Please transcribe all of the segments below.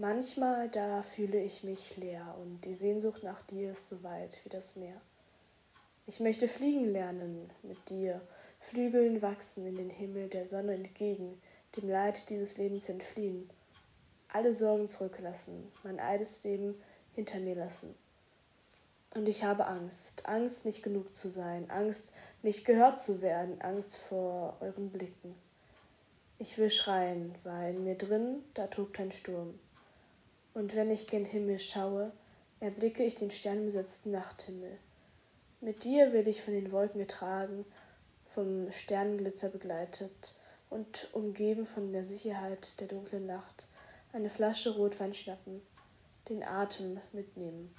Manchmal da fühle ich mich leer und die Sehnsucht nach dir ist so weit wie das Meer. Ich möchte fliegen lernen mit dir, Flügeln wachsen in den Himmel der Sonne entgegen, dem Leid dieses Lebens entfliehen, alle Sorgen zurücklassen, mein altes Leben hinter mir lassen. Und ich habe Angst, Angst nicht genug zu sein, Angst nicht gehört zu werden, Angst vor euren Blicken. Ich will schreien, weil in mir drin, da tobt ein Sturm. Und wenn ich gen Himmel schaue, erblicke ich den sternbesetzten Nachthimmel. Mit dir will ich von den Wolken getragen, vom Sternenglitzer begleitet und umgeben von der Sicherheit der dunklen Nacht, eine Flasche Rotwein schnappen, den Atem mitnehmen.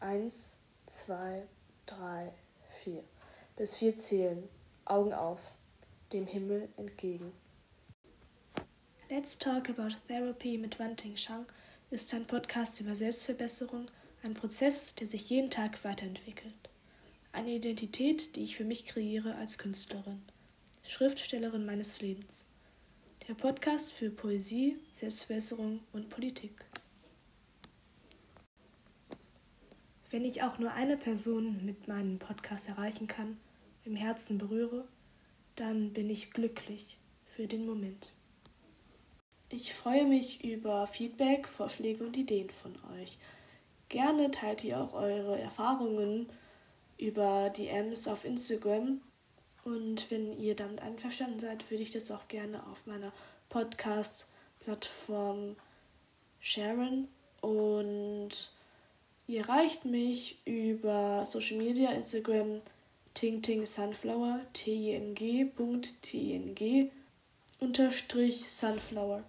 Eins, zwei, drei, vier. Bis vier zählen, Augen auf, dem Himmel entgegen. Let's Talk About Therapy mit Wan Ting Shang ist ein Podcast über Selbstverbesserung, ein Prozess, der sich jeden Tag weiterentwickelt. Eine Identität, die ich für mich kreiere als Künstlerin, Schriftstellerin meines Lebens. Der Podcast für Poesie, Selbstverbesserung und Politik. Wenn ich auch nur eine Person mit meinem Podcast erreichen kann, im Herzen berühre, dann bin ich glücklich für den Moment. Ich freue mich über Feedback, Vorschläge und Ideen von euch. Gerne teilt ihr auch eure Erfahrungen über DMs auf Instagram. Und wenn ihr damit einverstanden seid, würde ich das auch gerne auf meiner Podcast-Plattform sharen. Und ihr erreicht mich über Social Media, Instagram, Ting Sunflower, t i n g t i n g unterstrich Sunflower.